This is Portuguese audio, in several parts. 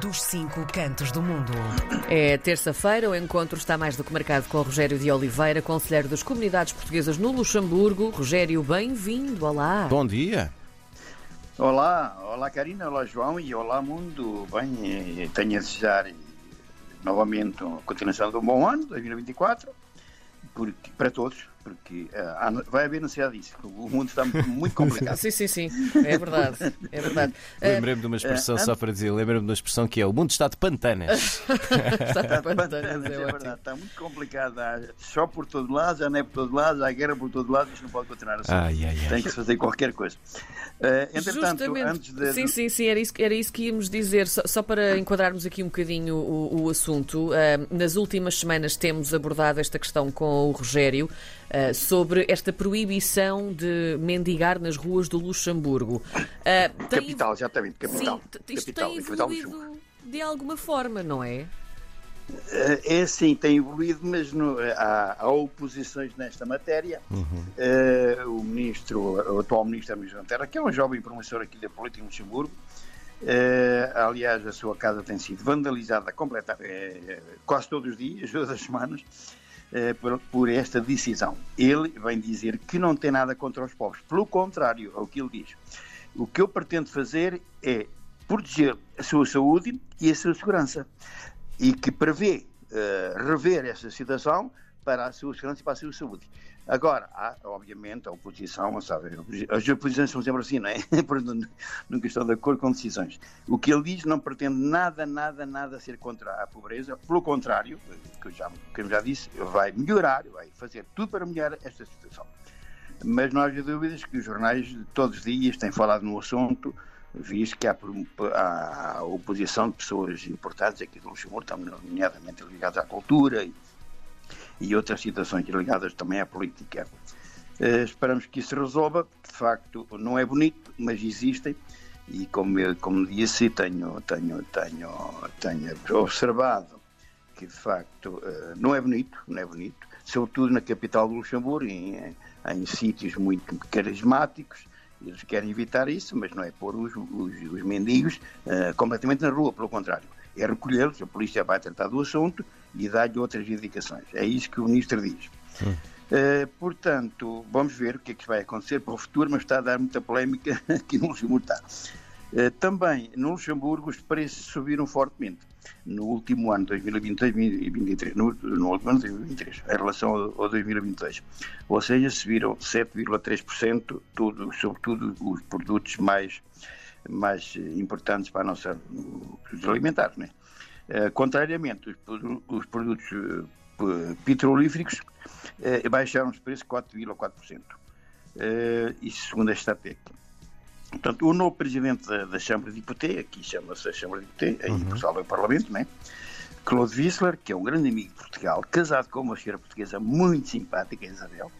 dos cinco cantos do mundo. É terça-feira, o encontro está mais do que marcado com o Rogério de Oliveira, conselheiro das comunidades portuguesas no Luxemburgo. Rogério, bem-vindo. Olá. Bom dia. Olá, olá Karina, olá João e olá mundo. Bem, tenho a desejar novamente a continuação de um bom ano, 2024, porque, para todos, porque uh, vai haver necessidade disso. O mundo está muito complicado. sim, sim, sim. É verdade. É verdade. Lembrei-me de uma expressão, uh, só para dizer, lembrei-me de uma expressão que é o mundo está de pantanas. está de pantanas, é, é verdade. Está muito complicado. Há só por todo lado, já não é por todo lado, há guerra por todo lado, isto não pode continuar assim. Ai, ai, ai. Tem que se fazer qualquer coisa. Uh, entretanto, Justamente. antes de. Sim, sim, sim, era isso, era isso que íamos dizer. Só, só para enquadrarmos aqui um bocadinho o, o assunto, nas últimas semanas temos abordado esta questão com o Rogério sobre esta proibição de mendigar nas ruas do Luxemburgo. Uh, tem... Capital, exatamente, capital. Sim, isto capital, tem evoluído de alguma forma, não é? É sim, tem evoluído, mas no, há, há, oposições nesta matéria. Uhum. Uh, o ministro, o atual ministro da Terra, que é um jovem promissor aqui da política em Luxemburgo, uh, aliás, a sua casa tem sido vandalizada completa, uh, quase todos os dias, todas as semanas, eh, por, por, esta decisão. Ele vem dizer que não tem nada contra os pobres. Pelo contrário, é o que ele diz. O que eu pretendo fazer é proteger a sua saúde e a sua segurança. E que prevê uh, rever essa situação para a sua segurança e para a sua saúde. Agora, há, obviamente, a oposição, sabe, as oposições são sempre assim, não é? Nunca estão de acordo com decisões. O que ele diz não pretende nada, nada, nada ser contra a pobreza, pelo contrário, que eu já, que eu já disse, vai melhorar, vai fazer tudo para melhorar esta situação. Mas não há dúvidas que os jornais todos os dias têm falado no assunto, visto que há, há oposição de pessoas importantes aqui do Luxemburgo, nomeadamente ligadas à cultura e e outras situações ligadas também à política. Uh, esperamos que isso se resolva, de facto não é bonito, mas existem e como, eu, como disse, tenho, tenho, tenho, tenho observado que de facto uh, não é bonito, não é bonito, sobretudo na capital do Luxemburgo, em, em sítios muito carismáticos, eles querem evitar isso, mas não é pôr os, os, os mendigos uh, completamente na rua, pelo contrário é recolhê-los, a polícia vai tratar do assunto e dar-lhe outras indicações. É isso que o ministro diz. Uh, portanto, vamos ver o que é que vai acontecer para o futuro, mas está a dar muita polémica aqui no Luxemburgo. Está. Uh, também, no Luxemburgo, os preços subiram fortemente no último ano, 2022, no, no último ano 2023, em relação ao, ao 2022. Ou seja, subiram 7,3%, tudo, sobretudo os produtos mais mais importantes para a nossa os alimentares, né? Uh, contrariamente, os, os produtos uh, petrolíferos uh, baixaram os preços 4,4%. Uh, isso segundo a Statec. Portanto, o novo presidente da, da Câmara de Deputados, aqui chama-se a Câmara de Deputados, aí uhum. Portugal é o Parlamento, né? Claude Wissler, que é um grande amigo de Portugal, casado com uma senhora portuguesa muito simpática, Isabel,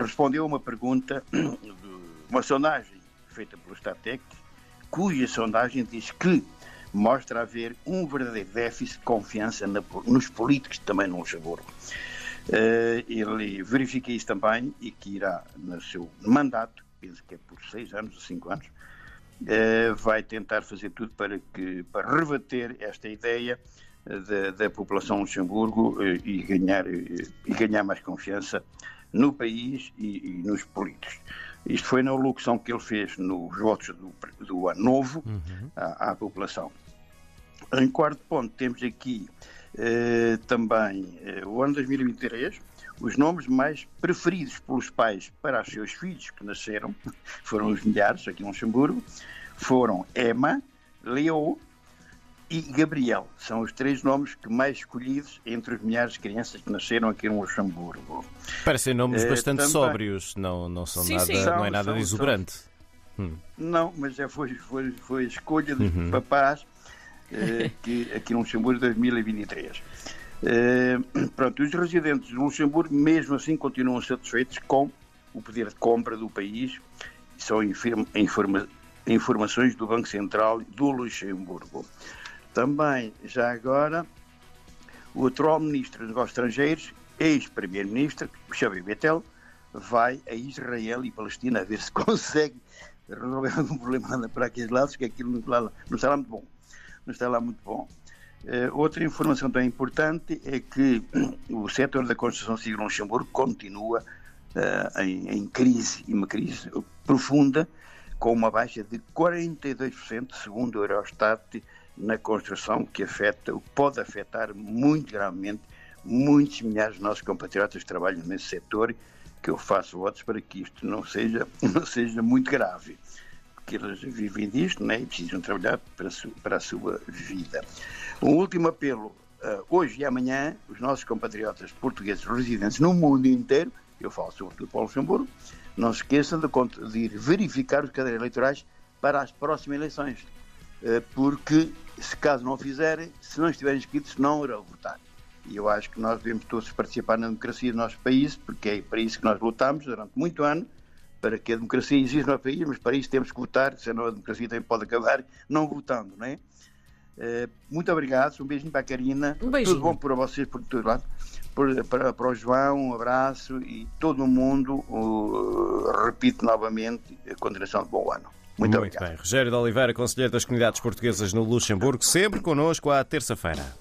respondeu a uma pergunta, uma sondagem feita pelo Statec, cuja sondagem diz que mostra haver um verdadeiro déficit de confiança na, nos políticos também no Luxemburgo. Uh, ele verifica isso também e que irá, no seu mandato, penso que é por seis anos ou cinco anos, uh, vai tentar fazer tudo para, que, para rebater esta ideia da, da população Luxemburgo uh, e, ganhar, e ganhar mais confiança no país e, e nos políticos. Isto foi na locução que ele fez nos votos do, do ano novo uhum. à, à, população. Em quarto ponto, temos aqui eh, também eh, o ano 2023, os nomes mais preferidos pelos pais para os seus filhos que nasceram, foram os milhares aqui em Luxemburgo, foram Emma, Leo, e Gabriel. São os três nomes que mais escolhidos entre os milhares de crianças que nasceram aqui no Luxemburgo. Parecem nomes uh, bastante também... sóbrios, não, não, são sim, nada, sim. não é nada são, exuberante. São... Hum. Não, mas já foi, foi, foi a escolha dos uhum. papás uh, que, aqui no Luxemburgo 2023. Uh, pronto, os residentes do Luxemburgo, mesmo assim, continuam satisfeitos com o poder de compra do país. São informa, informa, informações do Banco Central do Luxemburgo. Também, já agora, o atual Ministro dos Negócios Estrangeiros, ex-Primeiro-Ministro, Xavier Bettel, vai a Israel e Palestina a ver se consegue resolver algum problema para aqueles lados, que aquilo não está lá, muito bom. Não está lá muito bom. Uh, outra informação também importante é que o setor da construção civil no Luxemburgo continua em, em, crise, uma crise profunda, com uma baixa de 42%, segundo o Eurostat, na construção, que afeta, pode afetar muito gravemente muitos milhares de nossos compatriotas que trabalham nesse setor, que eu faço votos para que isto não seja, não seja muito grave, porque eles vivem disto né, e precisam trabalhar para a, sua, para a sua vida. Um último apelo, uh, hoje e amanhã, os nossos compatriotas portugueses residentes no mundo inteiro, eu falo sobretudo para o Luxemburgo, não se esqueçam de, de ir verificar os cadeiros eleitorais para as próximas eleições, uh, porque se caso não fizerem, se não estiverem inscritos, não irão votar. E eu acho que nós devemos todos participar na democracia do nosso país, porque é para isso que nós lutamos durante muito ano, para que a democracia exista no nosso país, mas para isso temos que votar, senão a democracia também pode acabar não votando, não é? Uh, muito obrigado, um beijinho para a Karina. Um beijinho. Tudo bom para vocês por todo lado. Por, para, para o João, um abraço e todo o mundo, uh, repito novamente, a continuação de bom ano. Muito, Muito obrigado. bem. Rogério de Oliveira, Conselheiro das Comunidades Portuguesas no Luxemburgo, sempre connosco à terça-feira.